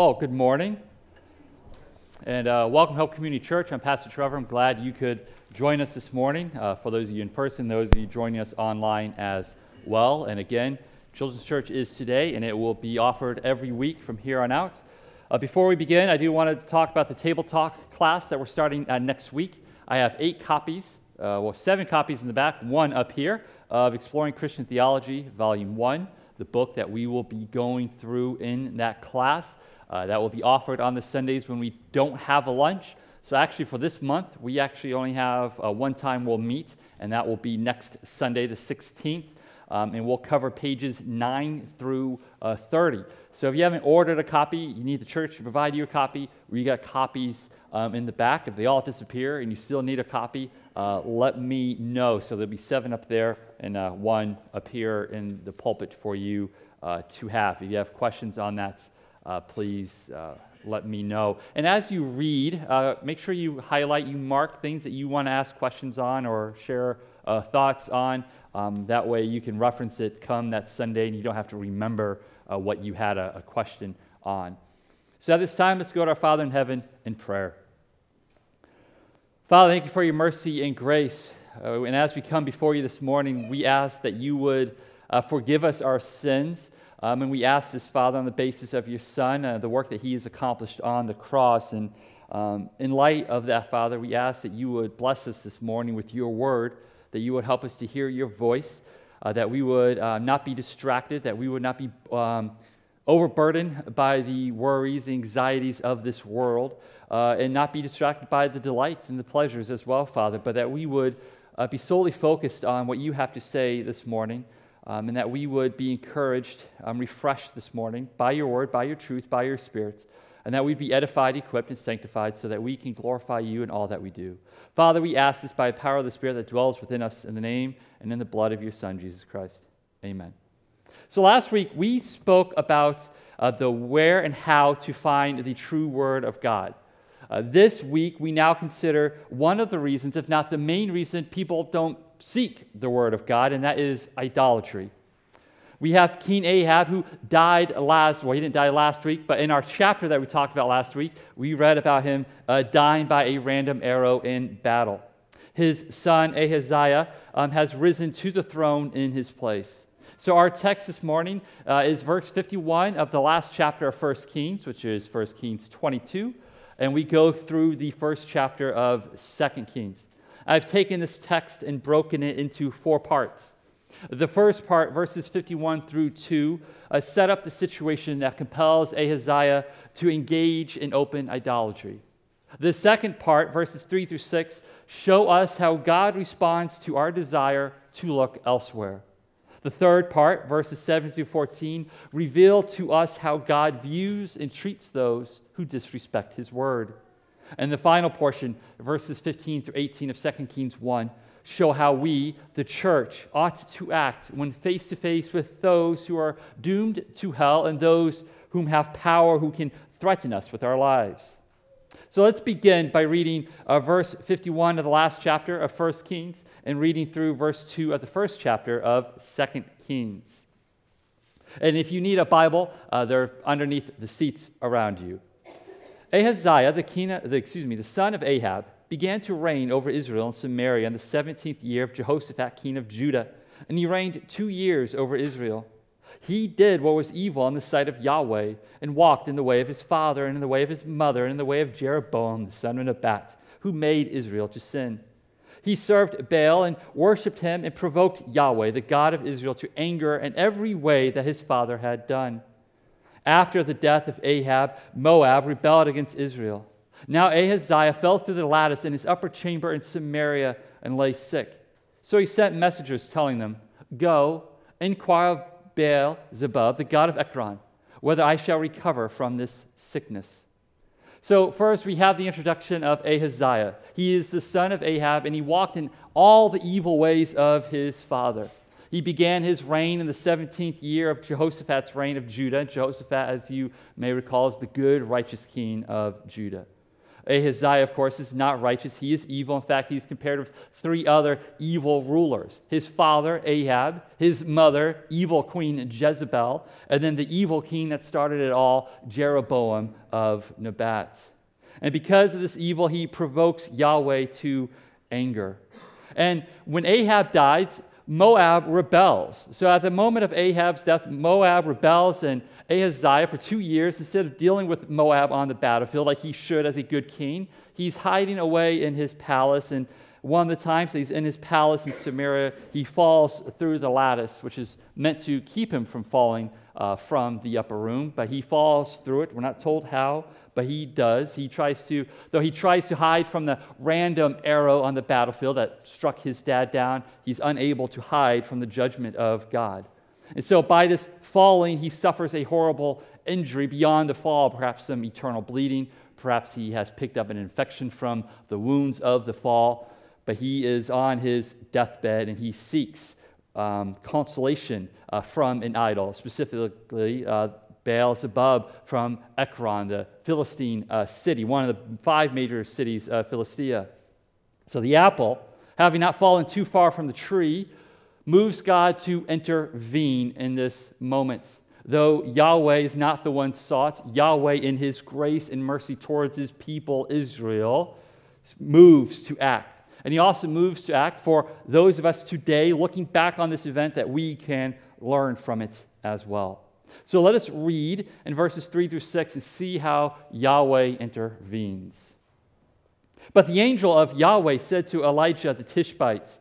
Well, good morning. And uh, welcome, Hope Community Church. I'm Pastor Trevor. I'm glad you could join us this morning. Uh, for those of you in person, those of you joining us online as well. And again, Children's Church is today, and it will be offered every week from here on out. Uh, before we begin, I do want to talk about the Table Talk class that we're starting uh, next week. I have eight copies, uh, well, seven copies in the back, one up here, of Exploring Christian Theology, Volume 1, the book that we will be going through in that class. Uh, that will be offered on the Sundays when we don't have a lunch. So, actually, for this month, we actually only have uh, one time we'll meet, and that will be next Sunday, the 16th. Um, and we'll cover pages 9 through uh, 30. So, if you haven't ordered a copy, you need the church to provide you a copy. We got copies um, in the back. If they all disappear and you still need a copy, uh, let me know. So, there'll be seven up there and uh, one up here in the pulpit for you uh, to have. If you have questions on that, uh, please uh, let me know. And as you read, uh, make sure you highlight, you mark things that you want to ask questions on or share uh, thoughts on. Um, that way you can reference it come that Sunday and you don't have to remember uh, what you had a, a question on. So at this time, let's go to our Father in heaven in prayer. Father, thank you for your mercy and grace. Uh, and as we come before you this morning, we ask that you would forgive us our sins. Um, and we ask this, Father, on the basis of your Son, uh, the work that he has accomplished on the cross. And um, in light of that, Father, we ask that you would bless us this morning with your word, that you would help us to hear your voice, uh, that we would uh, not be distracted, that we would not be um, overburdened by the worries, the anxieties of this world, uh, and not be distracted by the delights and the pleasures as well, Father, but that we would uh, be solely focused on what you have to say this morning um, and that we would be encouraged, um, refreshed this morning by your word, by your truth, by your spirits, and that we'd be edified, equipped, and sanctified so that we can glorify you in all that we do. Father, we ask this by the power of the Spirit that dwells within us in the name and in the blood of your Son, Jesus Christ. Amen. So last week we spoke about uh, the where and how to find the true word of God. Uh, this week we now consider one of the reasons, if not the main reason, people don't seek the word of God, and that is idolatry. We have King Ahab who died last, well, he didn't die last week, but in our chapter that we talked about last week, we read about him uh, dying by a random arrow in battle. His son Ahaziah um, has risen to the throne in his place. So, our text this morning uh, is verse 51 of the last chapter of 1 Kings, which is 1 Kings 22. And we go through the first chapter of 2 Kings. I've taken this text and broken it into four parts. The first part, verses 51 through 2, uh, set up the situation that compels Ahaziah to engage in open idolatry. The second part, verses 3 through 6, show us how God responds to our desire to look elsewhere. The third part, verses 7 through 14, reveal to us how God views and treats those who disrespect his word. And the final portion, verses 15 through 18 of 2 Kings 1, show how we, the church, ought to act when face to face with those who are doomed to hell and those whom have power who can threaten us with our lives. So let's begin by reading uh, verse 51 of the last chapter of 1 Kings and reading through verse 2 of the first chapter of 2 Kings. And if you need a Bible, uh, they're underneath the seats around you. Ahaziah, the, the, excuse me, the son of Ahab, began to reign over Israel and Samaria in the 17th year of Jehoshaphat, king of Judah, and he reigned two years over Israel. He did what was evil in the sight of Yahweh and walked in the way of his father and in the way of his mother and in the way of Jeroboam, the son of Nebat, who made Israel to sin. He served Baal and worshiped him and provoked Yahweh, the God of Israel, to anger in every way that his father had done. After the death of Ahab, Moab rebelled against Israel. Now Ahaziah fell through the lattice in his upper chamber in Samaria and lay sick. So he sent messengers telling them, Go, inquire of Baal Zebub, the god of Ekron, whether I shall recover from this sickness. So, first, we have the introduction of Ahaziah. He is the son of Ahab, and he walked in all the evil ways of his father. He began his reign in the 17th year of Jehoshaphat's reign of Judah. Jehoshaphat, as you may recall, is the good, righteous king of Judah. Ahaziah, of course, is not righteous. He is evil. In fact, he's compared with three other evil rulers his father, Ahab, his mother, evil queen Jezebel, and then the evil king that started it all, Jeroboam of Nebat. And because of this evil, he provokes Yahweh to anger. And when Ahab dies, Moab rebels. So at the moment of Ahab's death, Moab rebels, and Ahaziah, for two years, instead of dealing with Moab on the battlefield like he should as a good king, he's hiding away in his palace. And one of the times he's in his palace in Samaria, he falls through the lattice, which is meant to keep him from falling uh, from the upper room. But he falls through it. We're not told how but he does. He tries to, though he tries to hide from the random arrow on the battlefield that struck his dad down, he's unable to hide from the judgment of God. And so by this falling, he suffers a horrible injury beyond the fall, perhaps some eternal bleeding. Perhaps he has picked up an infection from the wounds of the fall, but he is on his deathbed and he seeks um, consolation uh, from an idol, specifically uh, Baal Zebub from Ekron, the Philistine uh, city, one of the five major cities of Philistia. So the apple, having not fallen too far from the tree, moves God to intervene in this moment. Though Yahweh is not the one sought, Yahweh, in his grace and mercy towards his people, Israel, moves to act. And he also moves to act for those of us today looking back on this event that we can learn from it as well. So let us read in verses 3 through 6 and see how Yahweh intervenes. But the angel of Yahweh said to Elijah the Tishbite,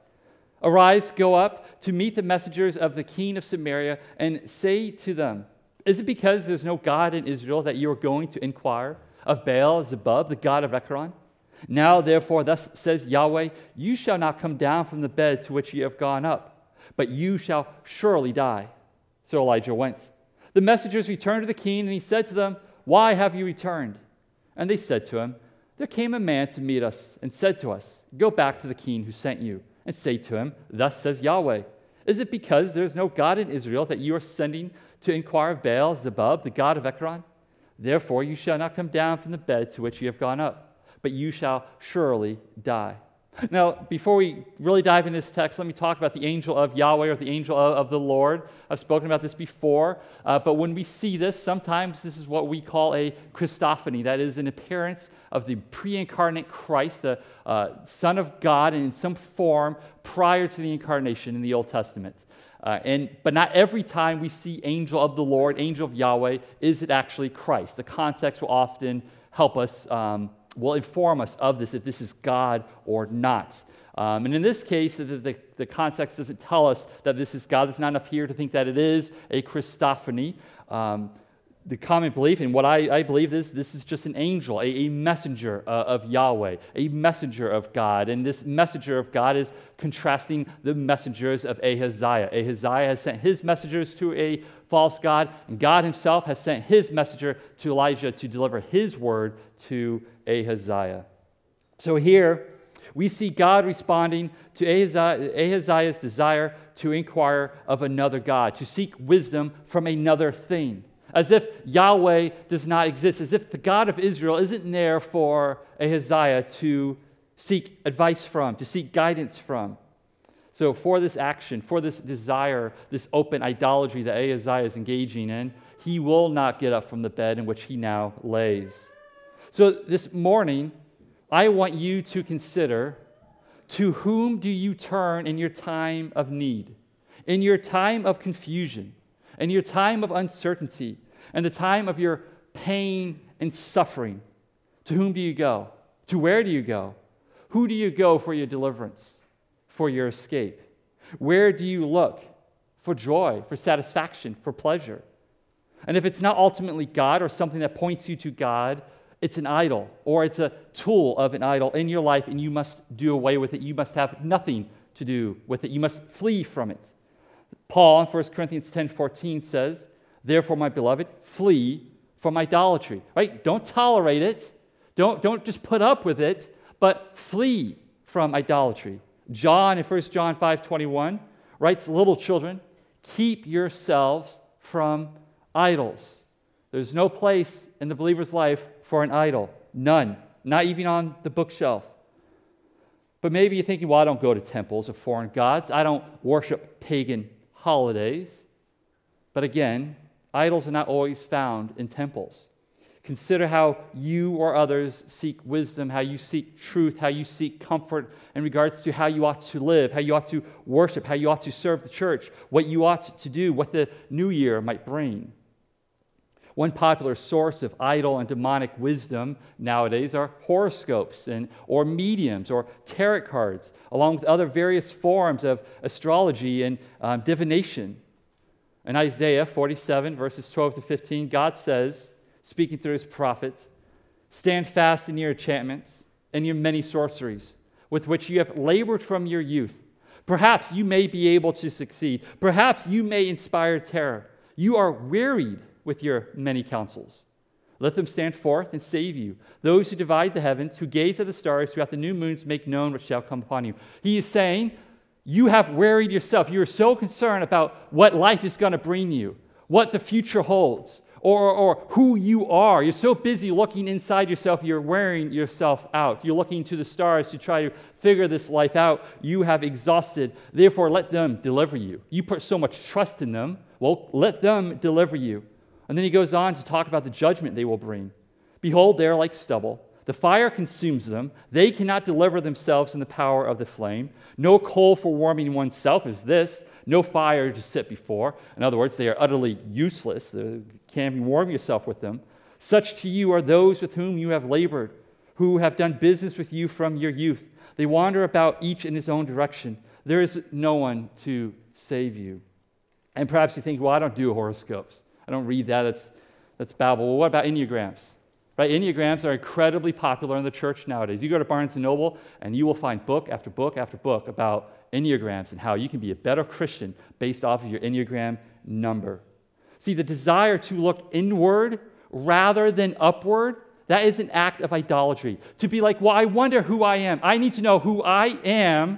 Arise, go up to meet the messengers of the king of Samaria, and say to them, Is it because there's no God in Israel that you are going to inquire of Baal Zebub, the god of Ekron? Now, therefore, thus says Yahweh, You shall not come down from the bed to which you have gone up, but you shall surely die. So Elijah went. The messengers returned to the king, and he said to them, Why have you returned? And they said to him, There came a man to meet us and said to us, Go back to the king who sent you, and say to him, Thus says Yahweh, Is it because there is no God in Israel that you are sending to inquire of Baal Zebub, the god of Ekron? Therefore you shall not come down from the bed to which you have gone up, but you shall surely die. Now, before we really dive into this text, let me talk about the angel of Yahweh or the angel of, of the Lord. I've spoken about this before, uh, but when we see this, sometimes this is what we call a Christophany. That is an appearance of the pre incarnate Christ, the uh, Son of God, in some form prior to the incarnation in the Old Testament. Uh, and, but not every time we see angel of the Lord, angel of Yahweh, is it actually Christ. The context will often help us um, will inform us of this, if this is God or not. Um, and in this case, the, the, the, context doesn't tell us that this is God. There's not enough here to think that it is a Christophany. Um, the common belief, and what I, I, believe is this is just an angel, a, a messenger uh, of Yahweh, a messenger of God. And this messenger of God is contrasting the messengers of Ahaziah. Ahaziah has sent his messengers to a false God, and God himself has sent his messenger to Elijah to deliver his word to Ahaziah. So here, we see God responding to Ahaziah's desire to inquire of another God, to seek wisdom from another thing, as if Yahweh does not exist, as if the God of Israel isn't there for Ahaziah to seek advice from, to seek guidance from. So, for this action, for this desire, this open idolatry that Ahaziah is engaging in, he will not get up from the bed in which he now lays. So this morning, I want you to consider to whom do you turn in your time of need, in your time of confusion, in your time of uncertainty, and the time of your pain and suffering? To whom do you go? To where do you go? Who do you go for your deliverance, for your escape? Where do you look for joy, for satisfaction, for pleasure? And if it's not ultimately God or something that points you to God, it's an idol or it's a tool of an idol in your life and you must do away with it. You must have nothing to do with it. You must flee from it. Paul in 1 Corinthians 10 14 says, Therefore, my beloved, flee from idolatry. Right? Don't tolerate it. Don't, don't just put up with it, but flee from idolatry. John in 1 John 5 21 writes, Little children, keep yourselves from idols. There's no place in the believer's life for an idol. None. not even on the bookshelf. But maybe you're thinking, well, I don't go to temples of foreign gods, I don't worship pagan holidays. But again, idols are not always found in temples. Consider how you or others seek wisdom, how you seek truth, how you seek comfort in regards to how you ought to live, how you ought to worship, how you ought to serve the church, what you ought to do, what the new year might bring. One popular source of idol and demonic wisdom nowadays are horoscopes and, or mediums or tarot cards, along with other various forms of astrology and um, divination. In Isaiah 47, verses 12 to 15, God says, speaking through his prophet, Stand fast in your enchantments and your many sorceries, with which you have labored from your youth. Perhaps you may be able to succeed. Perhaps you may inspire terror. You are wearied with your many counsels. Let them stand forth and save you. Those who divide the heavens, who gaze at the stars, who at the new moons make known what shall come upon you. He is saying, You have wearied yourself. You are so concerned about what life is going to bring you, what the future holds, or, or, or, who you are. You're so busy looking inside yourself, you're wearing yourself out. You're looking to the stars to try to figure this life out. You have exhausted. Therefore, let them deliver you. You put so much trust in them. Well, let them deliver you. And then he goes on to talk about the judgment they will bring. Behold, they are like stubble. The fire consumes them. They cannot deliver themselves from the power of the flame. No coal for warming oneself is this, no fire to sit before. In other words, they are utterly useless. You can't even warm yourself with them. Such to you are those with whom you have labored, who have done business with you from your youth. They wander about each in his own direction. There is no one to save you. And perhaps you think, well, I don't do horoscopes. I don't read that. That's, that's Babel. Well, what about Enneagrams? Right? Enneagrams are incredibly popular in the church nowadays. You go to Barnes & Noble, and you will find book after book after book about Enneagrams and how you can be a better Christian based off of your Enneagram number. See, the desire to look inward rather than upward, that is an act of idolatry. To be like, well, I wonder who I am. I need to know who I am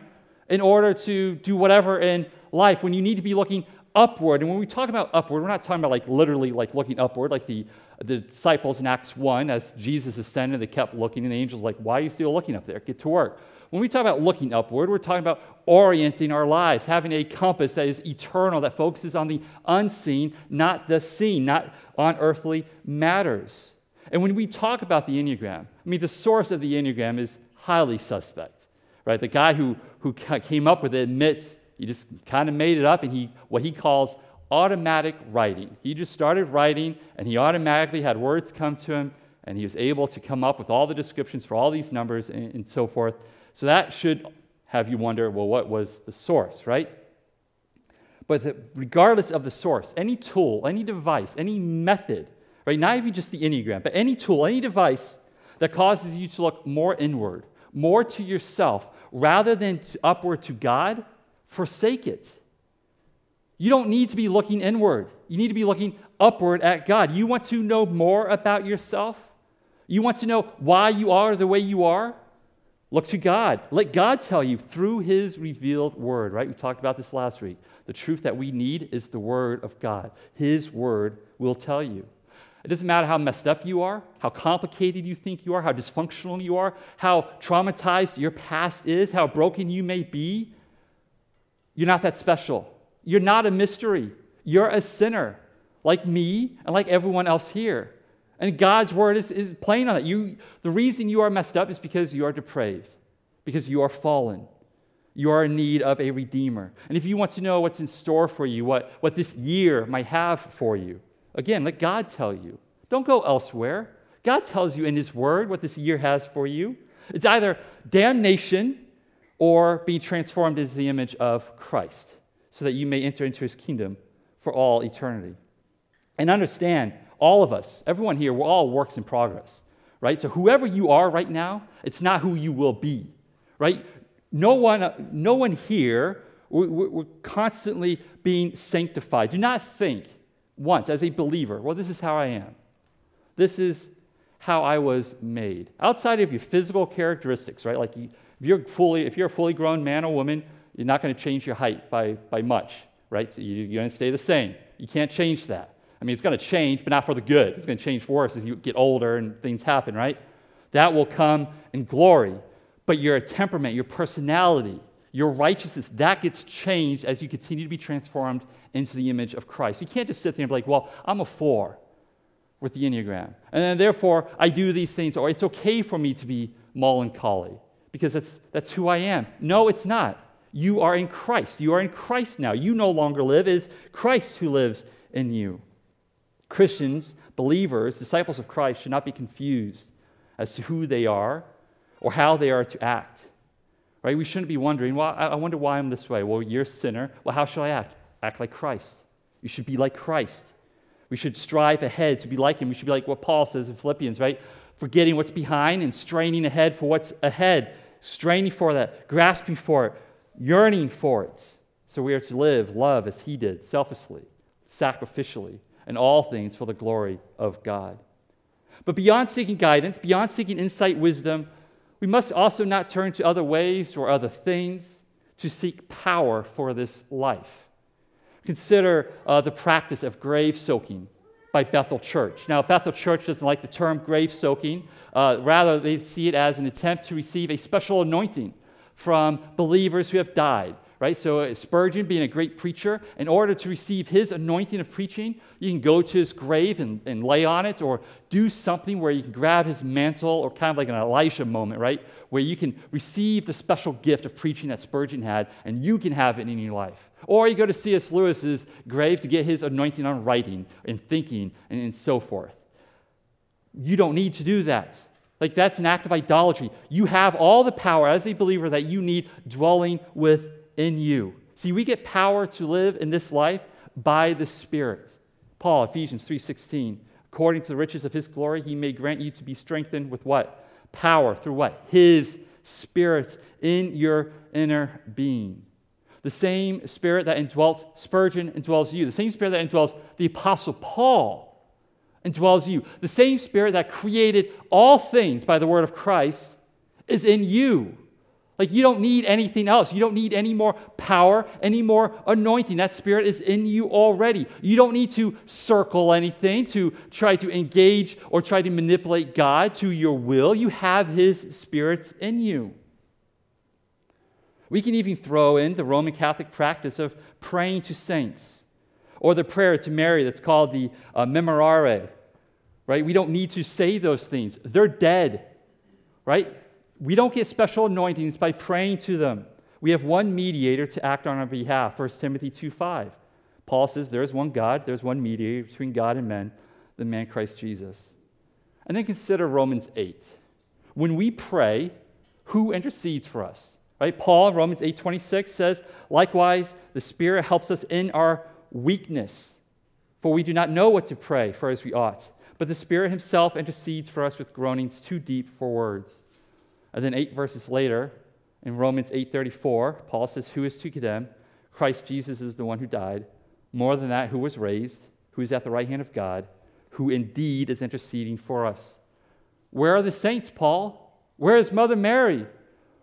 in order to do whatever in life when you need to be looking upward. And when we talk about upward, we're not talking about like literally like looking upward, like the, the disciples in Acts 1, as Jesus ascended, they kept looking, and the angels like, why are you still looking up there? Get to work. When we talk about looking upward, we're talking about orienting our lives, having a compass that is eternal, that focuses on the unseen, not the seen, not on earthly matters. And when we talk about the Enneagram, I mean, the source of the Enneagram is highly suspect, right? The guy who, who came up with it admits he just kind of made it up, and he what he calls automatic writing. He just started writing, and he automatically had words come to him, and he was able to come up with all the descriptions for all these numbers and, and so forth. So that should have you wonder, well, what was the source, right? But the, regardless of the source, any tool, any device, any method, right? Not even just the Enneagram, but any tool, any device that causes you to look more inward, more to yourself, rather than to upward to God, forsake it. You don't need to be looking inward. You need to be looking upward at God. You want to know more about yourself? You want to know why you are the way you are? Look to God. Let God tell you through His revealed word, right? We talked about this last week. The truth that we need is the word of God. His word will tell you. It doesn't matter how messed up you are, how complicated you think you are, how dysfunctional you are, how traumatized your past is, how broken you may be. You're not that special. You're not a mystery. You're a sinner, like me and like everyone else here. And God's word is, is plain on that. You, the reason you are messed up is because you are depraved, because you are fallen. You are in need of a redeemer. And if you want to know what's in store for you, what, what this year might have for you, again, let God tell you. Don't go elsewhere. God tells you in His Word what this year has for you. It's either damnation or be transformed into the image of Christ, so that you may enter into his kingdom for all eternity. And understand, all of us, everyone here, we're all works in progress, right? So whoever you are right now, it's not who you will be, right? No one, no one here, we're constantly being sanctified. Do not think once as a believer, well, this is how I am. This is how I was made. Outside of your physical characteristics, right? Like you, if you're, fully, if you're a fully grown man or woman, you're not going to change your height by, by much, right? So you're going to stay the same. You can't change that. I mean, it's going to change, but not for the good. It's going to change for us as you get older and things happen, right? That will come in glory. But your temperament, your personality, your righteousness, that gets changed as you continue to be transformed into the image of Christ. You can't just sit there and be like, well, I'm a four with the Enneagram. And therefore I do these things, or it's okay for me to be melancholy because that's, that's who I am. No, it's not. You are in Christ. You are in Christ now. You no longer live, it is Christ who lives in you. Christians, believers, disciples of Christ should not be confused as to who they are or how they are to act. Right? We shouldn't be wondering, well, I wonder why I'm this way. Well, you're a sinner. Well, how should I act? Act like Christ. You should be like Christ. We should strive ahead to be like him. We should be like what Paul says in Philippians, right? Forgetting what's behind and straining ahead for what's ahead, straining for that, grasping for it, yearning for it. So we are to live, love as he did, selflessly, sacrificially, and all things for the glory of God. But beyond seeking guidance, beyond seeking insight, wisdom, we must also not turn to other ways or other things to seek power for this life. Consider uh, the practice of grave soaking by Bethel Church. Now, Bethel Church doesn't like the term grave soaking. Uh, rather, they see it as an attempt to receive a special anointing from believers who have died right? So, uh, Spurgeon, being a great preacher, in order to receive his anointing of preaching, you can go to his grave and, and lay on it, or do something where you can grab his mantle, or kind of like an Elisha moment, right? Where you can receive the special gift of preaching that Spurgeon had, and you can have it in your life. Or you go to C.S. Lewis's grave to get his anointing on writing and thinking and, and so forth. You don't need to do that. Like, that's an act of idolatry. You have all the power as a believer that you need dwelling within you. See, we get power to live in this life by the Spirit. Paul, Ephesians 3:16, according to the riches of his glory, he may grant you to be strengthened with what? Power through what? His spirit in your inner being. The same spirit that indwelt Spurgeon indwells you. The same spirit that indwells the apostle Paul indwells you. The same spirit that created all things by the word of Christ is in you. Like, you don't need anything else. You don't need any more power, any more anointing. That spirit is in you already. You don't need to circle anything to try to engage or try to manipulate God to your will. You have his spirits in you. We can even throw in the Roman Catholic practice of praying to saints or the prayer to Mary that's called the uh, Memorare, right? We don't need to say those things. They're dead, right? We don't get special anointings by praying to them. We have one mediator to act on our behalf, 1 Timothy 2:5. Paul says there is one God, there's one mediator between God and men, the man Christ Jesus. And then consider Romans 8. When we pray, who intercedes for us? Right? Paul, Romans 8:26 says, "Likewise, the Spirit helps us in our weakness, for we do not know what to pray for as we ought, but the Spirit himself intercedes for us with groanings too deep for words." And then eight verses later, in Romans 8:34, Paul says, "Who is to condemn? Christ Jesus is the one who died. More than that, who was raised, who is at the right hand of God, who indeed is interceding for us." Where are the saints, Paul? Where is Mother Mary?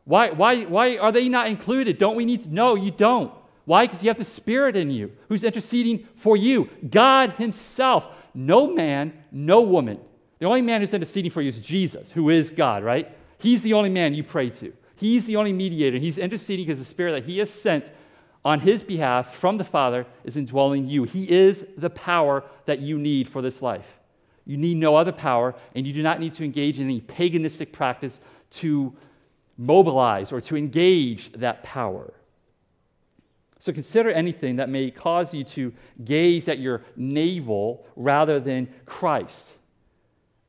Why, why, why are they not included? Don't we need to? No, you don't. Why? Because you have the Spirit in you who's interceding for you. God Himself. No man, no woman. The only man who's interceding for you is Jesus, who is God, right? He's the only man you pray to. He's the only mediator. He's interceding because the Spirit that He has sent on His behalf from the Father is indwelling you. He is the power that you need for this life. You need no other power, and you do not need to engage in any paganistic practice to mobilize or to engage that power. So consider anything that may cause you to gaze at your navel rather than Christ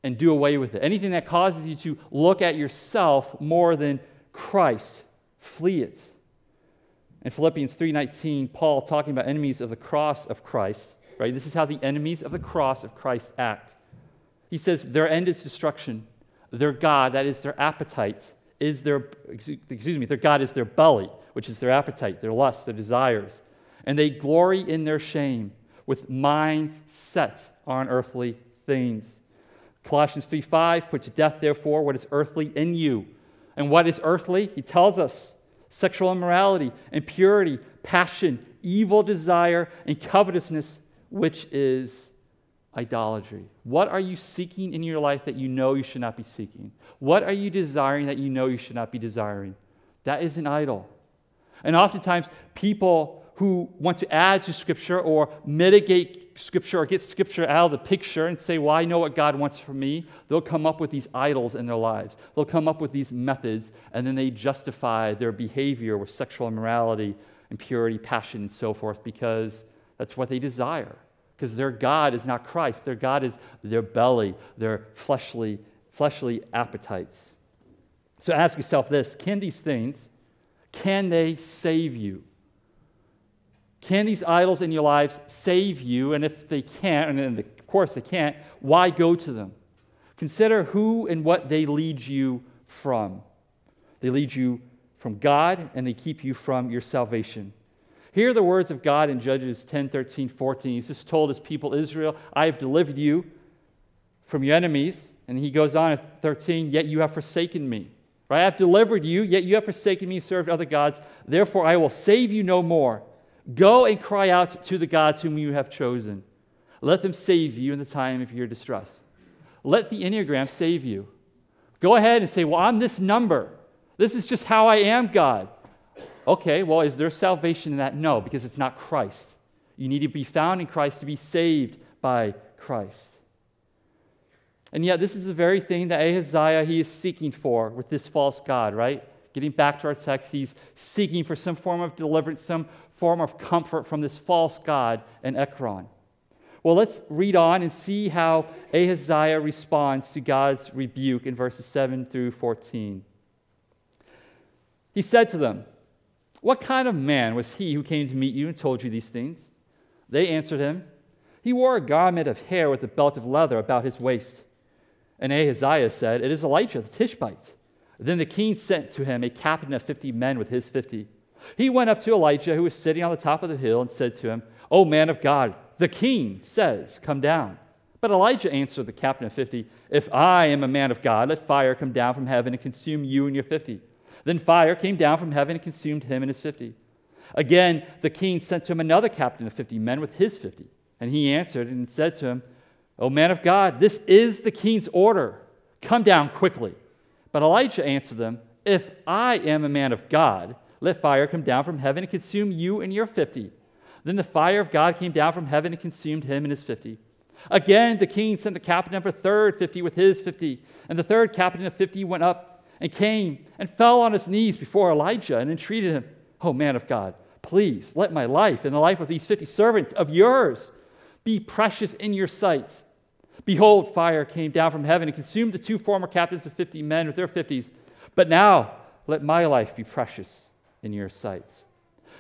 and do away with it. Anything that causes you to look at yourself more than Christ, flee it. In Philippians 3:19, Paul talking about enemies of the cross of Christ, right? This is how the enemies of the cross of Christ act. He says their end is destruction. Their God, that is their appetite, is their excuse me, their God is their belly, which is their appetite, their lust, their desires. And they glory in their shame with minds set on earthly things. Colossians 3 5, put to death, therefore, what is earthly in you. And what is earthly? He tells us sexual immorality, impurity, passion, evil desire, and covetousness, which is idolatry? What are you seeking in your life that you know you should not be seeking? What are you desiring that you know you should not be desiring? That is an idol. And oftentimes, people who want to add to Scripture or mitigate Scripture or get Scripture out of the picture and say, Well, I know what God wants from me, they'll come up with these idols in their lives. They'll come up with these methods, and then they justify their behavior with sexual immorality, impurity, passion, and so forth because that's what they desire. Because their God is not Christ, their God is their belly, their fleshly, fleshly appetites. So ask yourself this can these things, can they save you? Can these idols in your lives save you? And if they can't, and of course they can't, why go to them? Consider who and what they lead you from. They lead you from God and they keep you from your salvation. Hear the words of God in Judges 10 13, 14. He's just told his people, Israel, I have delivered you from your enemies. And he goes on at 13, yet you have forsaken me. Right? I have delivered you, yet you have forsaken me, and served other gods. Therefore, I will save you no more. Go and cry out to the gods whom you have chosen. Let them save you in the time of your distress. Let the Enneagram save you. Go ahead and say, Well, I'm this number. This is just how I am, God. Okay, well, is there salvation in that? No, because it's not Christ. You need to be found in Christ to be saved by Christ. And yet, this is the very thing that Ahaziah he is seeking for with this false God, right? Getting back to our text, he's seeking for some form of deliverance, some form of comfort from this false God in Ekron. Well, let's read on and see how Ahaziah responds to God's rebuke in verses 7 through 14. He said to them, What kind of man was he who came to meet you and told you these things? They answered him, He wore a garment of hair with a belt of leather about his waist. And Ahaziah said, It is Elijah the Tishbite. Then the king sent to him a captain of fifty men with his fifty. He went up to Elijah, who was sitting on the top of the hill, and said to him, O man of God, the king says, Come down. But Elijah answered the captain of fifty, If I am a man of God, let fire come down from heaven and consume you and your fifty. Then fire came down from heaven and consumed him and his fifty. Again, the king sent to him another captain of fifty men with his fifty. And he answered and said to him, O man of God, this is the king's order. Come down quickly. But Elijah answered them, If I am a man of God, let fire come down from heaven and consume you and your fifty. Then the fire of God came down from heaven and consumed him and his fifty. Again, the king sent the captain of a third fifty with his fifty. And the third captain of fifty went up and came and fell on his knees before Elijah and entreated him, Oh, man of God, please let my life and the life of these fifty servants of yours be precious in your sight. Behold, fire came down from heaven and consumed the two former captains of fifty men with their fifties. But now let my life be precious in your sights.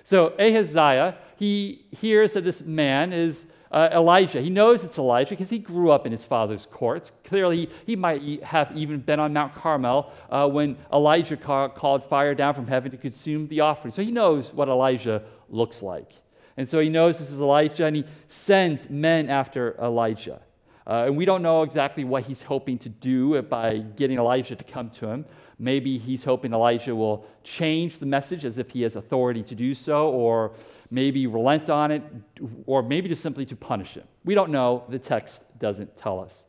So Ahaziah, he hears that this man is uh, Elijah. He knows it's Elijah because he grew up in his father's courts. Clearly, he, might have even been on Mount Carmel uh, when Elijah ca- called fire down from heaven to consume the offering. So he knows what Elijah looks like. And so he knows this is Elijah, and he sends men after Elijah. Uh, and we don't know exactly what he's hoping to do by getting Elijah to come to him. Maybe he's hoping Elijah will change the message as if he has authority to do so, or maybe relent on it, or maybe just simply to punish him. We don't know. The text doesn't tell us.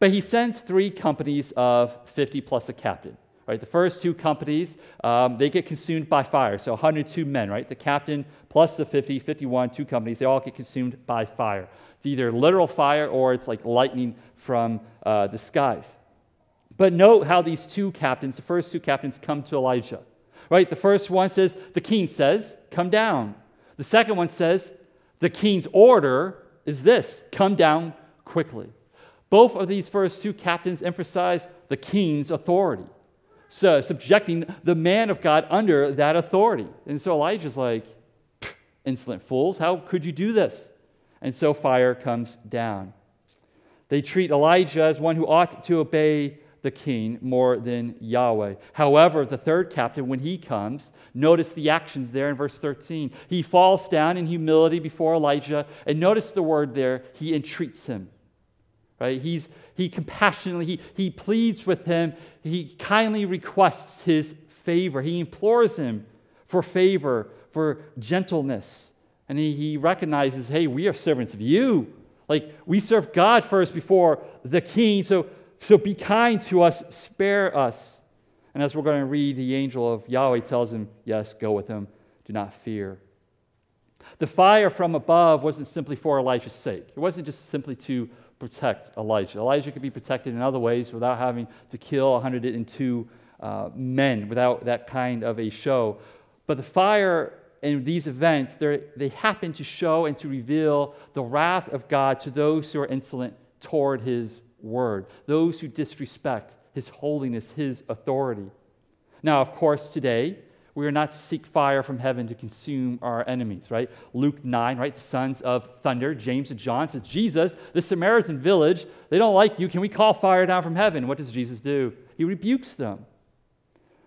But he sends three companies of 50 plus a captain. Right, the first two companies, um, they get consumed by fire. So 102 men, right? The captain plus the 50, 51, two companies, they all get consumed by fire. It's either literal fire or it's like lightning from uh, the skies. But note how these two captains, the first two captains, come to Elijah. Right? The first one says, the king says, come down. The second one says, the king's order is this come down quickly. Both of these first two captains emphasize the king's authority. So, subjecting the man of God under that authority. And so Elijah's like, insolent fools, how could you do this? And so fire comes down. They treat Elijah as one who ought to obey the king more than Yahweh. However, the third captain, when he comes, notice the actions there in verse 13. He falls down in humility before Elijah, and notice the word there, he entreats him. Right? He's, he compassionately, he, he pleads with him, he kindly requests his favor, he implores him for favor, for gentleness. And he, he recognizes, hey, we are servants of you. Like, we serve God first before the king, so, so be kind to us, spare us. And as we're going to read, the angel of Yahweh tells him, Yes, go with him, do not fear. The fire from above wasn't simply for Elijah's sake, it wasn't just simply to protect Elijah. Elijah could be protected in other ways without having to kill 102 uh, men, without that kind of a show. But the fire in these events, they happen to show and to reveal the wrath of God to those who are insolent toward his word, those who disrespect his holiness, his authority. Now, of course, today, we are not to seek fire from heaven to consume our enemies, right? Luke 9, right? The sons of thunder, James and John says, Jesus, the Samaritan village, they don't like you. Can we call fire down from heaven? What does Jesus do? He rebukes them.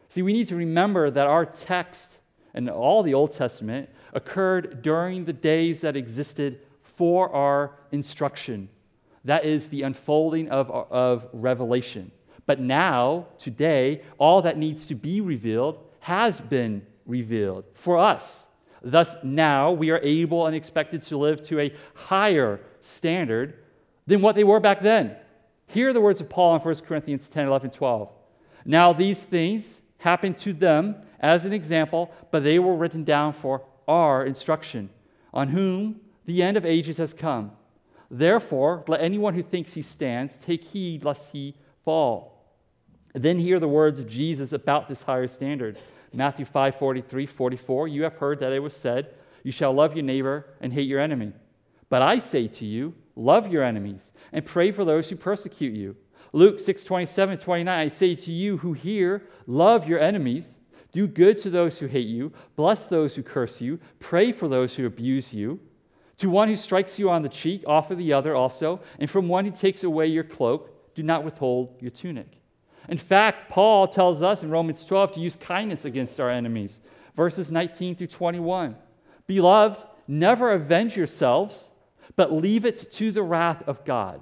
See, we need to remember that our text and all the Old Testament occurred during the days that existed for our instruction. That is the unfolding of, of revelation. But now, today, all that needs to be revealed has been revealed for us. Thus, now we are able and expected to live to a higher standard than what they were back then. Hear the words of Paul in 1 Corinthians 10 11, 12. Now, these things happened to them as an example, but they were written down for our instruction, on whom the end of ages has come. Therefore, let anyone who thinks he stands take heed lest he fall. then hear the words of Jesus about this higher standard. Matthew 5 43, 44. You have heard that it was said, You shall love your neighbor and hate your enemy. But I say to you, love your enemies and pray for those who persecute you. Luke 6 27, 29. I say to you who hear, love your enemies, do good to those who hate you, bless those who curse you, pray for those who abuse you. To one who strikes you on the cheek, offer the other also, and from one who takes away your cloak, do not withhold your tunic. In fact, Paul tells us in Romans 12 to use kindness against our enemies. Verses 19 through 21. Beloved, never avenge yourselves, but leave it to the wrath of God.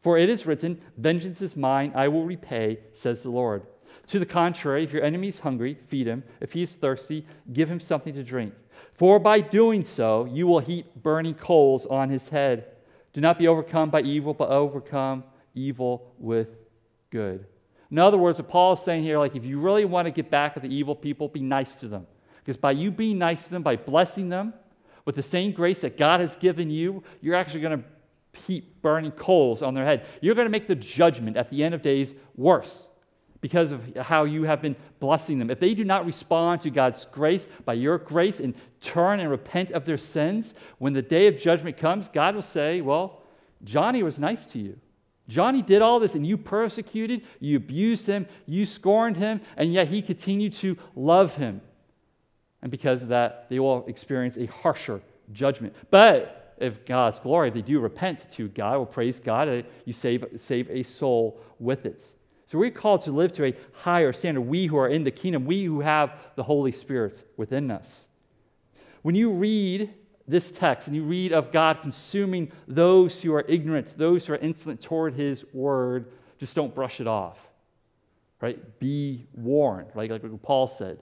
For it is written, Vengeance is mine, I will repay, says the Lord. To the contrary, if your enemy is hungry, feed him. If he is thirsty, give him something to drink. For by doing so, you will heap burning coals on his head. Do not be overcome by evil, but overcome evil with good. In other words, what Paul is saying here, like if you really want to get back at the evil people, be nice to them. Because by you being nice to them, by blessing them with the same grace that God has given you, you're actually going to heap burning coals on their head. You're going to make the judgment at the end of days worse because of how you have been blessing them. If they do not respond to God's grace by your grace and turn and repent of their sins, when the day of judgment comes, God will say, Well, Johnny was nice to you. Johnny did all this, and you persecuted, you abused him, you scorned him, and yet he continued to love him. And because of that, they will experience a harsher judgment. But if God's glory, if they do repent to God, will praise God, you save, save a soul with it. So we're called to live to a higher standard. We who are in the kingdom, we who have the Holy Spirit within us. When you read this text and you read of God consuming those who are ignorant, those who are insolent toward his word, just don't brush it off. Right? Be warned, right? Like Paul said,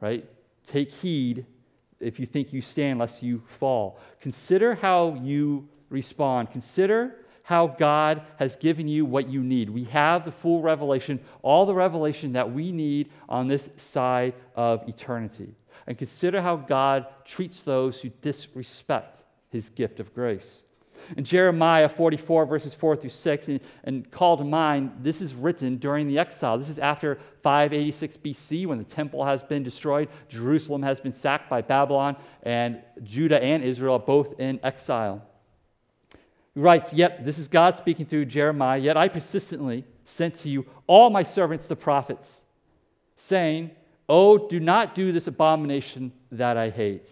right? Take heed if you think you stand, lest you fall. Consider how you respond. Consider how God has given you what you need. We have the full revelation, all the revelation that we need on this side of eternity and consider how God treats those who disrespect his gift of grace. In Jeremiah 44, verses 4 through 6, and, and call to mind, this is written during the exile. This is after 586 BC when the temple has been destroyed, Jerusalem has been sacked by Babylon, and Judah and Israel are both in exile. He writes, Yet, this is God speaking through Jeremiah, yet I persistently sent to you all my servants, the prophets, saying, Oh, do not do this abomination that I hate.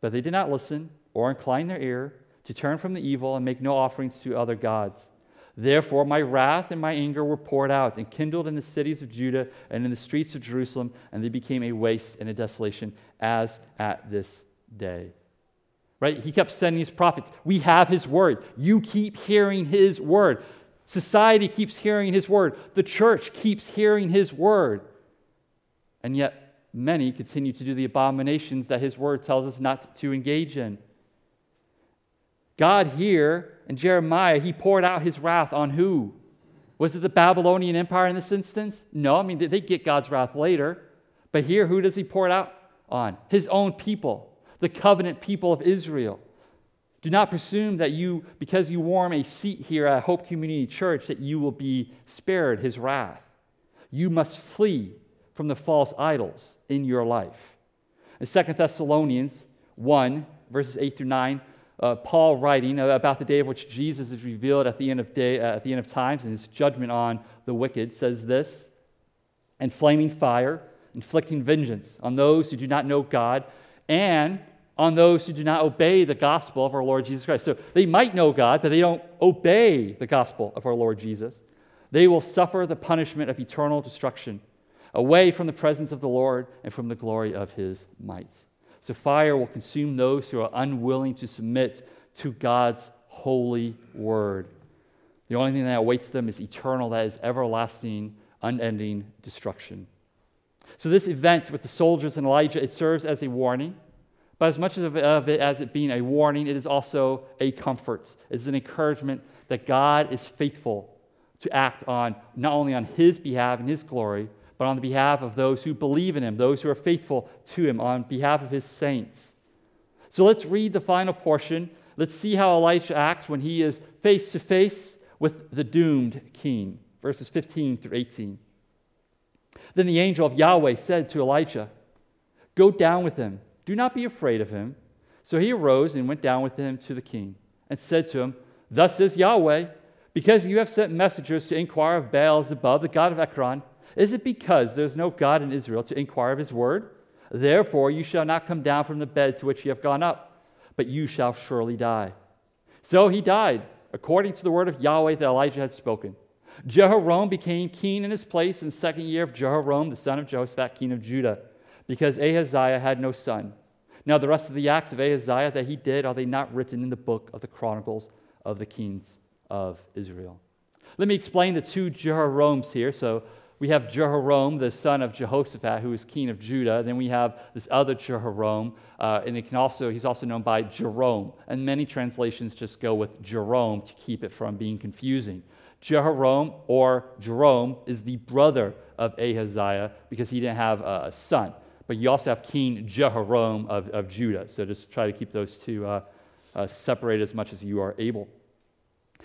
But they did not listen or incline their ear to turn from the evil and make no offerings to other gods. Therefore, my wrath and my anger were poured out and kindled in the cities of Judah and in the streets of Jerusalem, and they became a waste and a desolation as at this day. Right? He kept sending his prophets. We have his word. You keep hearing his word. Society keeps hearing his word. The church keeps hearing his word. And yet, many continue to do the abominations that his word tells us not to engage in. God here in Jeremiah, he poured out his wrath on who? Was it the Babylonian Empire in this instance? No, I mean, they get God's wrath later. But here, who does he pour it out on? His own people, the covenant people of Israel. Do not presume that you, because you warm a seat here at Hope Community Church, that you will be spared his wrath. You must flee from the false idols in your life. In 2 Thessalonians 1, verses 8 through 9, uh, Paul writing about the day of which Jesus is revealed at the end of day, uh, at the end of times, and his judgment on the wicked, says this: "And flaming fire, inflicting vengeance on those who do not know God, and on those who do not obey the gospel of our Lord Jesus Christ." So they might know God, but they don't obey the gospel of our Lord Jesus. They will suffer the punishment of eternal destruction, away from the presence of the Lord and from the glory of His might. So fire will consume those who are unwilling to submit to God's holy word. The only thing that awaits them is eternal, that is everlasting, unending destruction. So, this event with the soldiers and Elijah, it serves as a warning. But as much of it as it being a warning, it is also a comfort. It's an encouragement that God is faithful to act on not only on his behalf and his glory, but on the behalf of those who believe in him, those who are faithful to him, on behalf of his saints. So let's read the final portion. Let's see how Elijah acts when he is face to face with the doomed king. Verses 15 through 18. Then the angel of Yahweh said to Elijah, Go down with him. Do not be afraid of him. So he arose and went down with him to the king and said to him, Thus says Yahweh, because you have sent messengers to inquire of Baal Zebub, the god of Ekron, is it because there's no God in Israel to inquire of his word? Therefore, you shall not come down from the bed to which you have gone up, but you shall surely die. So he died, according to the word of Yahweh that Elijah had spoken. Jehoram became king in his place in the second year of Jehoram, the son of Jehoshaphat, king of Judah, because Ahaziah had no son. Now, the rest of the acts of Ahaziah that he did, are they not written in the book of the Chronicles of the kings of Israel? Let me explain the two Jehorams here. So, we have Jehoram, the son of Jehoshaphat, who is king of Judah. Then we have this other Jehoram, uh, and can also, he's also known by Joram. And many translations just go with Joram to keep it from being confusing. Jehoram or Joram is the brother of Ahaziah because he didn't have a son. But you also have King Jehoram of, of Judah. So just try to keep those two uh, uh, as much as you are able.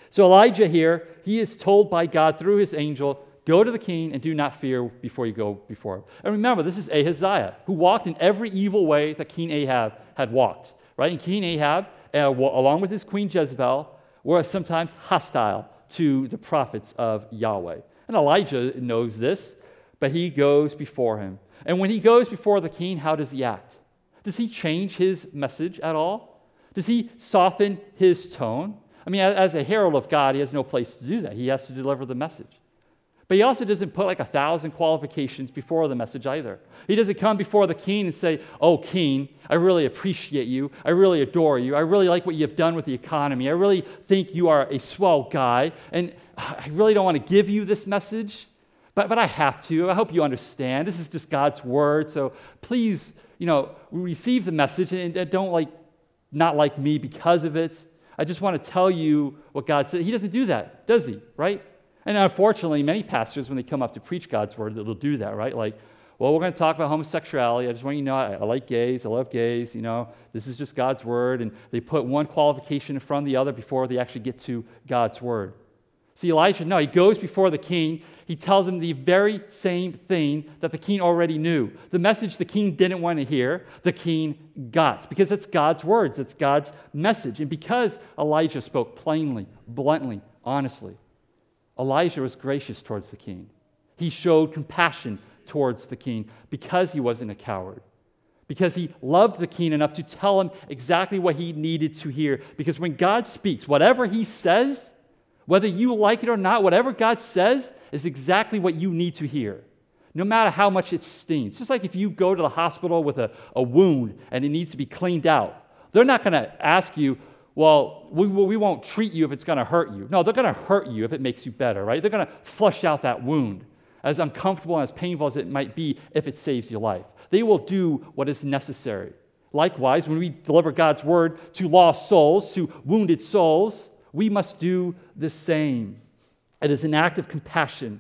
So Elijah here, he is told by God through his angel Go to the king and do not fear before you go before him. And remember, this is Ahaziah, who walked in every evil way that King Ahab had walked. Right? And King Ahab, uh, along with his queen Jezebel, were sometimes hostile to the prophets of Yahweh. And Elijah knows this, but he goes before him. And when he goes before the king, how does he act? Does he change his message at all? Does he soften his tone? I mean, as a herald of God, he has no place to do that. He has to deliver the message. But he also doesn't put like a thousand qualifications before the message either. He doesn't come before the king and say, Oh, king, I really appreciate you. I really adore you. I really like what you've done with the economy. I really think you are a swell guy. And I really don't want to give you this message, but, but I have to. I hope you understand. This is just God's word. So please, you know, receive the message and, don't like not like me because of it. I just want to tell you what God said. He doesn't do that, does he? Right? And unfortunately, many pastors, when they come up to preach God's word, they'll do that, right? Like, well, we're going to talk about homosexuality. I just want you to know I, I, like gays. I love gays. You know, this is just God's word. And they put one qualification in front of the other before they actually get to God's word. See, Elijah, no, he goes before the king. He tells him the very same thing that the king already knew. The message the king didn't want to hear, the king got, because it's God's words, it's God's message. And because Elijah spoke plainly, bluntly, honestly, Elijah was gracious towards the king. He showed compassion towards the king because he wasn't a coward, because he loved the king enough to tell him exactly what he needed to hear. Because when God speaks, whatever he says, whether you like it or not, whatever God says is exactly what you need to hear, no matter how much it stings. Just like if you go to the hospital with a, a wound and it needs to be cleaned out, they're not going to ask you, well, we, we won't treat you if it's going to hurt you. No, they're going to hurt you if it makes you better, right? They're going to flush out that wound, as uncomfortable and as painful as it might be if it saves your life. They will do what is necessary. Likewise, when we deliver God's word to lost souls, to wounded souls, we must do the same. It is an act of compassion.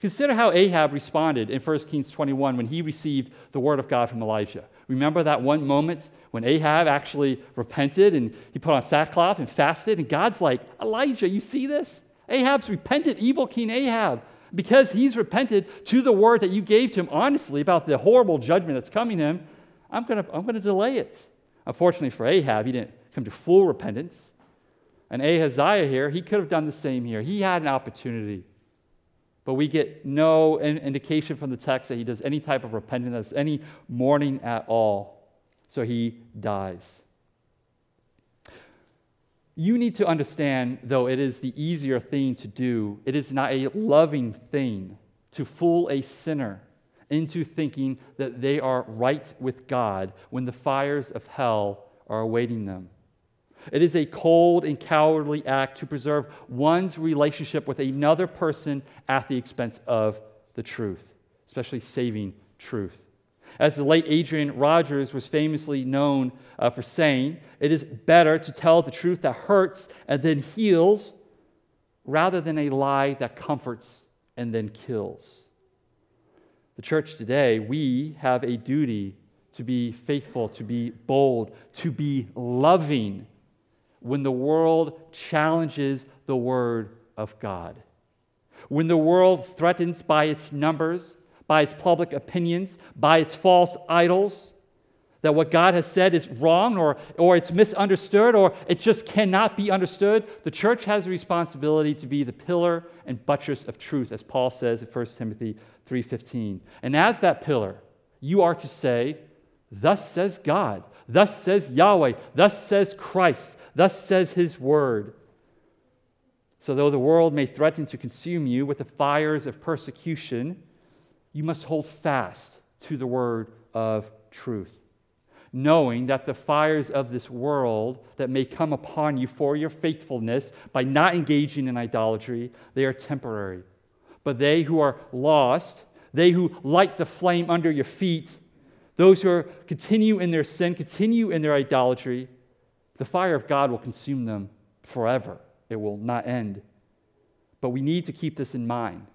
Consider how Ahab responded in 1 Kings 21 when he received the word of God from Elijah. Remember that one moment when Ahab actually repented and he put on sackcloth and fasted? And God's like, Elijah, you see this? Ahab's repented, evil King Ahab, because he's repented to the word that you gave to him honestly about the horrible judgment that's coming him. I'm going to I'm going to delay it. Unfortunately for Ahab, he didn't come to full repentance. And Ahaziah here, he could have done the same here. He had an opportunity. But we get no indication from the text that he does any type of repentance, any mourning at all. So he dies. You need to understand, though it is the easier thing to do, it is not a loving thing to fool a sinner into thinking that they are right with God when the fires of hell are awaiting them. It is a cold and cowardly act to preserve one's relationship with another person at the expense of the truth, especially saving truth. As the late Adrian Rogers was famously known uh, for saying, it is better to tell the truth that hurts and then heals rather than a lie that comforts and then kills. The church today, we have a duty to be faithful, to be bold, to be loving when the world challenges the Word of God. When the world threatens by its numbers, by its public opinions, by its false idols, that what God has said is wrong or, or it's misunderstood or it just cannot be understood, the church has a responsibility to be the pillar and buttress of truth, as Paul says in 1 Timothy 3.15. And as that pillar, you are to say, Thus says God, thus says Yahweh, thus says Christ, thus says his word. So, though the world may threaten to consume you with the fires of persecution, you must hold fast to the word of truth, knowing that the fires of this world that may come upon you for your faithfulness by not engaging in idolatry, they are temporary. But they who are lost, they who light the flame under your feet, those who are, continue in their sin, continue in their idolatry, the fire of God will consume them forever. It will not end. But we need to keep this in mind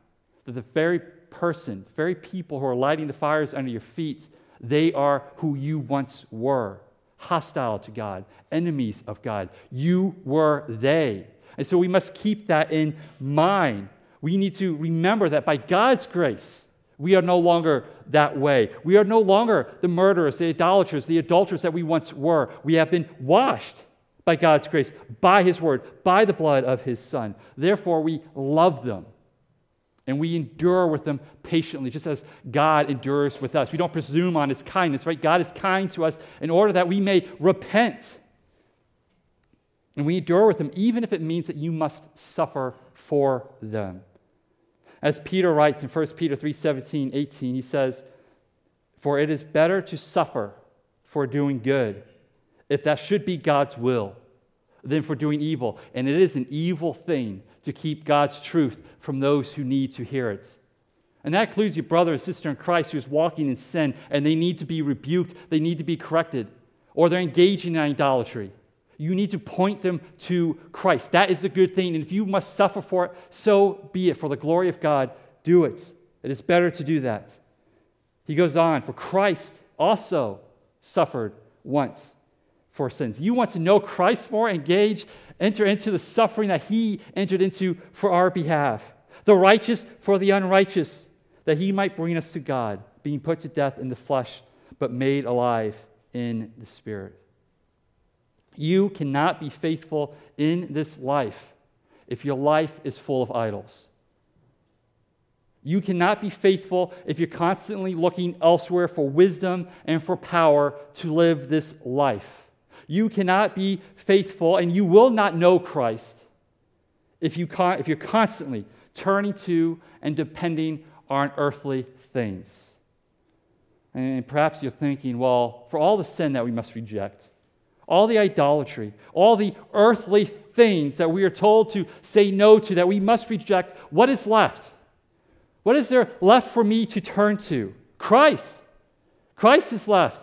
that the very person, the very people who are lighting the fires under your feet, they are who you once were hostile to God, enemies of God. You were they. And so we must keep that in mind. We need to remember that by God's grace, we are no longer that way. We are no longer the murderers, the idolaters, the adulterers that we once were. We have been washed by God's grace, by His word, by the blood of His Son. Therefore, we love them and we endure with them patiently, just as God endures with us. We don't presume on His kindness, right? God is kind to us in order that we may repent. And we endure with them, even if it means that you must suffer for them. As Peter writes in 1 Peter 3 17, 18, he says, For it is better to suffer for doing good, if that should be God's will, than for doing evil. And it is an evil thing to keep God's truth from those who need to hear it. And that includes your brother or sister in Christ who's walking in sin and they need to be rebuked, they need to be corrected, or they're engaging in idolatry. You need to point them to Christ. That is a good thing. And if you must suffer for it, so be it. For the glory of God, do it. It is better to do that. He goes on, for Christ also suffered once for sins. You want to know Christ more? Engage, enter into the suffering that he entered into for our behalf. The righteous for the unrighteous, that he might bring us to God, being put to death in the flesh, but made alive in the spirit. You cannot be faithful in this life if your life is full of idols. You cannot be faithful if you're constantly looking elsewhere for wisdom and for power to live this life. You cannot be faithful and you will not know Christ if, you if you're constantly turning to and depending on earthly things. And perhaps you're thinking, well, for all the sin that we must reject, all the idolatry, all the earthly things that we are told to say no to, that we must reject, what is left? What is there left for me to turn to? Christ. Christ is left.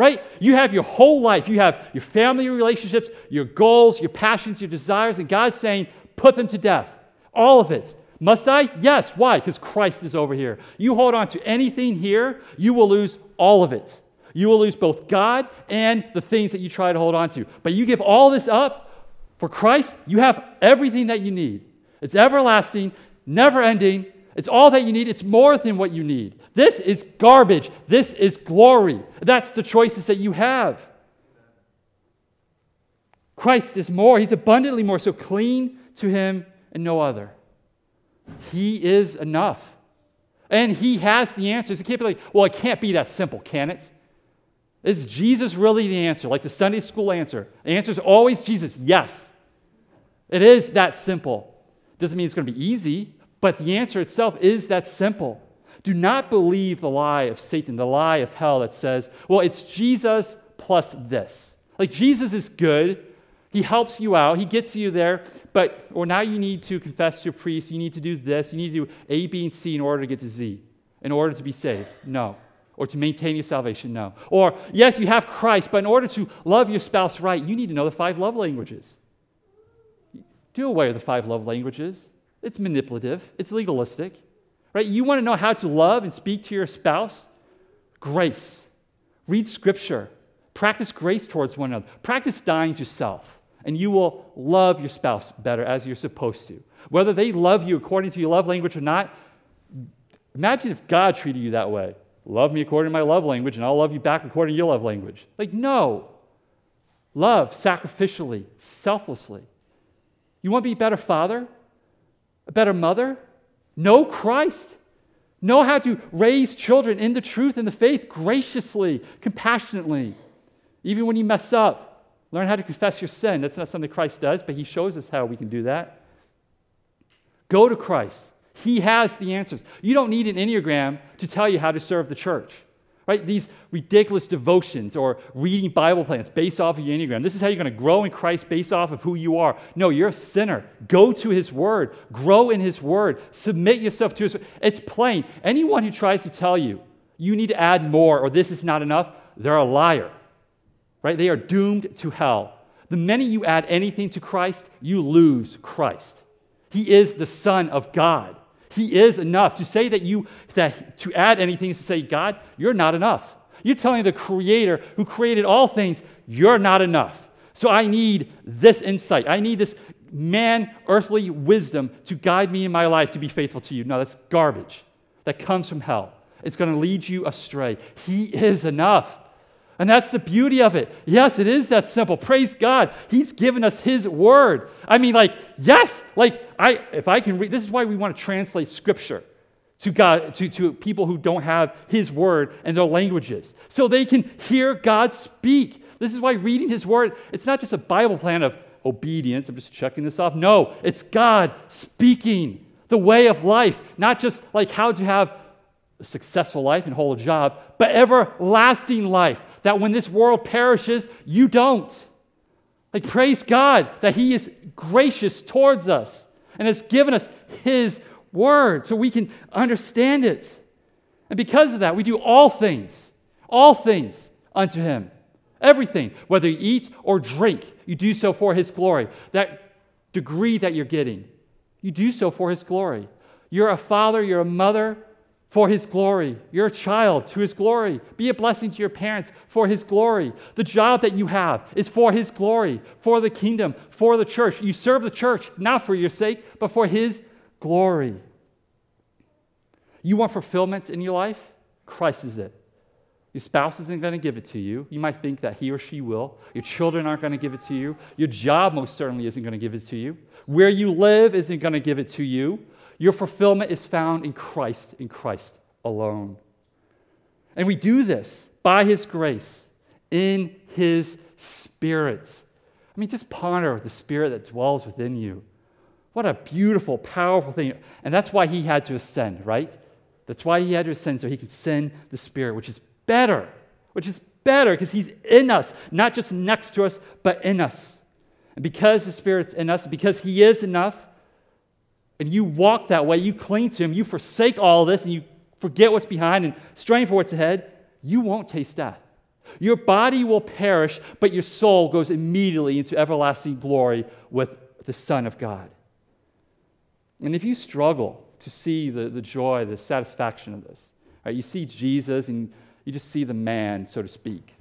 right? You have your whole life. You have your family relationships, your goals, your passions, your desires, and God's saying, put them to death. All of it. Must I? Yes. Why? Because Christ is over here. You hold on to anything here, you will lose all of it. You will lose both God and the things that you try to hold on to. But you give all this up for Christ, you have everything that you need. It's everlasting, never ending. It's all that you need. It's more than what you need. This is garbage. This is glory. That's the choices that you have. Christ is more. He's abundantly more. So cling to him and no other. He is enough. And he has the answers. It can't be like, well, it can't be that simple, can it? Is Jesus really the answer? Like the Sunday school answer. The answer is always Jesus. Yes. It is that simple. Doesn't mean it's going to be easy, but the answer itself is that simple. Do not believe the lie of Satan, the lie of hell that says, well, it's Jesus plus this. Like Jesus is good. He helps you out. He gets you there. But, or now you need to confess to your priest. You need to do this. You need to do A, B, and C in order to get to Z, in order to be saved. No or to maintain your salvation? No. Or, yes, you have Christ, but in order to love your spouse right, you need to know the five love languages. Do away with the five love languages. It's manipulative, it's legalistic. Right? You want to know how to love and speak to your spouse? Grace. Read scripture. Practice grace towards one another. Practice dying to self, and you will love your spouse better as you're supposed to. Whether they love you according to your love language or not, imagine if God treated you that way. Love me according to my love language, and I'll love you back according to your love language. Like, no. Love sacrificially, selflessly. You want to be a better father? A better mother? Know Christ. Know how to raise children in the truth and the faith graciously, compassionately. Even when you mess up, learn how to confess your sin. That's not something Christ does, but He shows us how we can do that. Go to Christ. He has the answers. You don't need an Enneagram to tell you how to serve the church. Right? These ridiculous devotions or reading Bible plans based off of your Enneagram. This is how you're going to grow in Christ based off of who you are. No, you're a sinner. Go to His Word. Grow in His Word. Submit yourself to His Word. It's plain. Anyone who tries to tell you you need to add more or this is not enough, they're a liar. Right? They are doomed to hell. The minute you add anything to Christ, you lose Christ. He is the Son of God. He is enough. To say that you that to add anything is to say, God, you're not enough. You're telling the creator who created all things, you're not enough. So I need this insight. I need this man earthly wisdom to guide me in my life to be faithful to you. No, that's garbage. That comes from hell. It's going to lead you astray. He is enough. And that's the beauty of it. Yes, it is that simple. Praise God. He's given us His word. I mean, like, yes, like, I, if I can read, this is why we want to translate Scripture to God, to, to people who don't have His word and their languages, so they can hear God speak. This is why reading His word, it's not just a Bible plan of obedience. I'm just checking this off. No, it's God speaking the way of life, not just like how to have a successful life and hold a job, but everlasting life that when this world perishes, you don't. Like, praise God that He is gracious towards us and has given us His word so we can understand it. And because of that, we do all things, all things unto Him. Everything, whether you eat or drink, you do so for His glory. That degree that you're getting, you do so for His glory. You're a father, you're a mother, for his glory. You're a child to his glory. Be a blessing to your parents for his glory. The job that you have is for his glory, for the kingdom, for the church. You serve the church not for your sake, but for his glory. You want fulfillment in your life? Christ is it. Your spouse isn't going to give it to you. You might think that he or she will. Your children aren't going to give it to you. Your job most certainly isn't going to give it to you. Where you live isn't going to give it to you. Your fulfillment is found in Christ, in Christ alone. And we do this by His grace, in His Spirit. I mean, just ponder the Spirit that dwells within you. What a beautiful, powerful thing. And that's why He had to ascend, right? That's why He had to ascend, so He could send the Spirit, which is better, which is better because He's in us, not just next to us, but in us. And because the Spirit's in us, because He is enough, and you walk that way, you cling to Him, you forsake all this, and you forget what's behind and strain for what's ahead, you won't taste death. Your body will perish, but your soul goes immediately into everlasting glory with the Son of God. And if you struggle to see the, the joy, the satisfaction of this, right, you see Jesus and you just see the man, so to speak.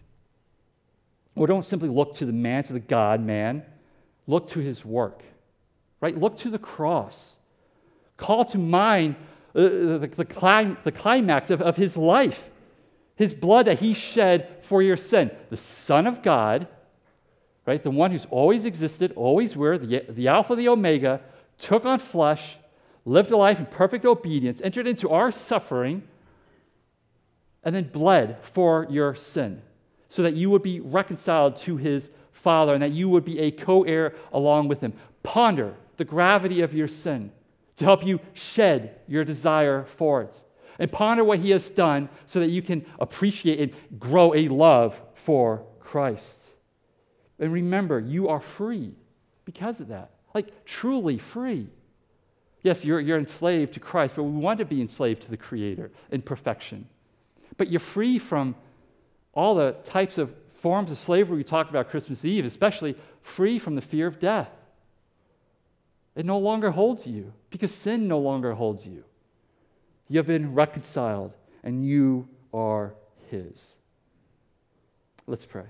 Or don't simply look to the man, to the God man. Look to his work, right? Look to the cross. Call to mind uh, the, the, clim- the climax of, of his life, his blood that he shed for your sin. The Son of God, right? The one who's always existed, always were, the, the Alpha, the Omega, took on flesh, lived a life in perfect obedience, entered into our suffering, and then bled for your sin so that you would be reconciled to his Father and that you would be a co heir along with him. Ponder the gravity of your sin to help you shed your desire for it. And ponder what he has done so that you can appreciate and grow a love for Christ. And remember, you are free because of that. Like, truly free. Yes, you're, you're enslaved to Christ, but we want to be enslaved to the Creator in perfection. But you're free from all the types of forms of slavery we talked about Christmas Eve, especially free from the fear of death. It no longer holds you because sin no longer holds you. You have been reconciled and you are His. Let's pray.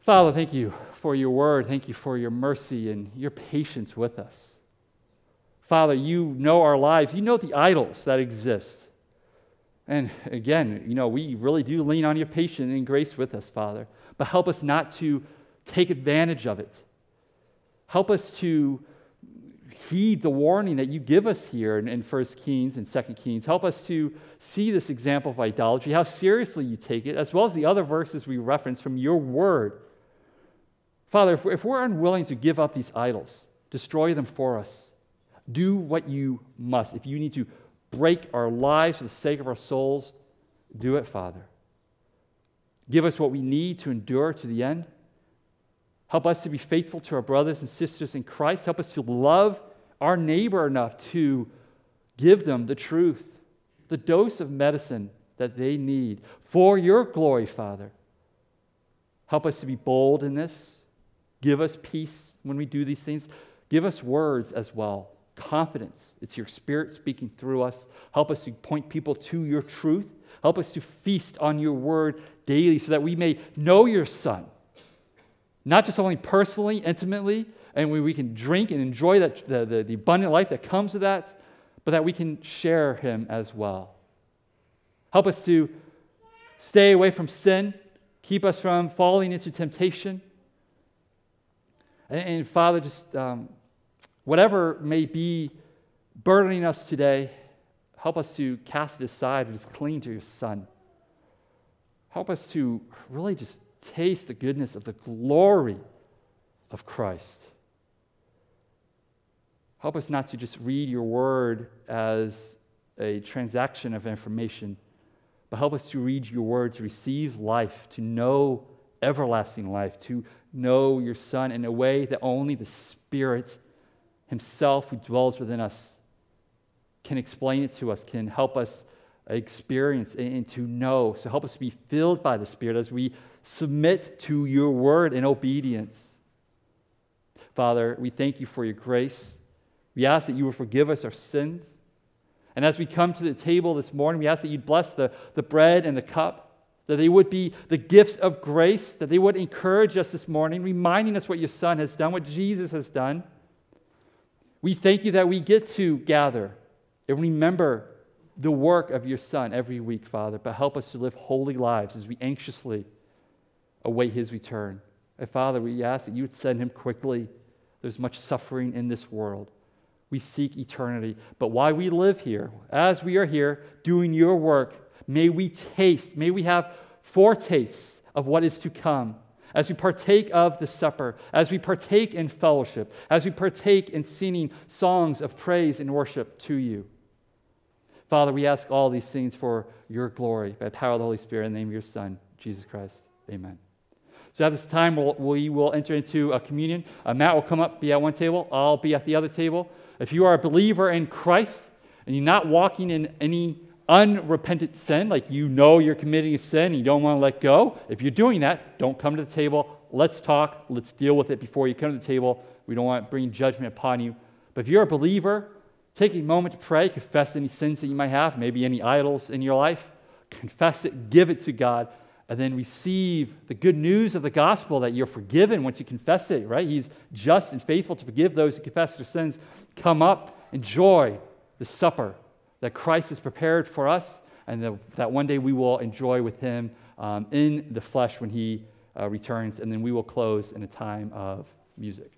Father, thank you for your word. Thank you for your mercy and your patience with us. Father, you know our lives. You know the idols that exist. And again, you know, we really do lean on your patience and grace with us, Father. But help us not to take advantage of it. Help us to heed the warning that you give us here in, in 1 Kings and 2 Kings. Help us to see this example of idolatry, how seriously you take it, as well as the other verses we reference from your word. Father, if if we're unwilling to give up these idols, destroy them for us. Do what you must. If you need to break our lives for the sake of our souls, do it, Father. Give us what we need to endure to the end. Help us to be faithful to our brothers and sisters in Christ. Help us to love our neighbor enough to give them the truth, the dose of medicine that they need for your glory, Father. Help us to be bold in this. Give us peace when we do these things. Give us words as well confidence. It's your spirit speaking through us. Help us to point people to your truth. Help us to feast on your word daily so that we may know your Son, not just only personally, intimately, and we, we can drink and enjoy that, the, the, the abundant life that comes with that, but that we can share him as well. Help us to stay away from sin, keep us from falling into temptation. And, and Father, just um, Whatever may be burdening us today, help us to cast it aside and just cling to your Son. Help us to really just taste the goodness of the glory of Christ. Help us not to just read your word as a transaction of information, but help us to read your word to receive life, to know everlasting life, to know your Son in a way that only the Spirit Himself, who dwells within us, can explain it to us, can help us experience and to know. So help us to be filled by the Spirit as we submit to your word in obedience. Father, we thank you for your grace. We ask that you will forgive us our sins. And as we come to the table this morning, we ask that you'd bless the, the bread and the cup, that they would be the gifts of grace, that they would encourage us this morning, reminding us what your Son has done, what Jesus has done. We thank you that we get to gather and remember the work of your Son every week, Father, but help us to live holy lives as we anxiously await his return. And Father, we ask that you would send him quickly. There's much suffering in this world. We seek eternity. But while we live here, as we are here doing your work, may we taste, may we have foretastes of what is to come as we partake of the supper, as we partake in fellowship, as we partake in singing songs of praise and worship to you. Father, we ask all these things for your glory by the power of the Holy Spirit in the name of your Son, Jesus Christ. Amen. So at this time, we'll, we will enter into a communion. Uh, Matt will come up, be at one table. I'll be at the other table. If you are a believer in Christ and you're not walking in any unrepentant sin, like you know you're committing a sin and you don't want to let go, if you're doing that, don't come to the table. Let's talk. Let's deal with it before you come to the table. We don't want to bring judgment upon you. But if you're a believer, take a moment to pray, confess any sins that you might have, maybe any idols in your life. Confess it, give it to God, and then receive the good news of the gospel that you're forgiven once you confess it, right? He's just and faithful to forgive those who confess their sins. Come up, enjoy the supper that Christ has prepared for us, and the, that one day we will enjoy with him um, in the flesh when he uh, returns, and then we will close in a time of music.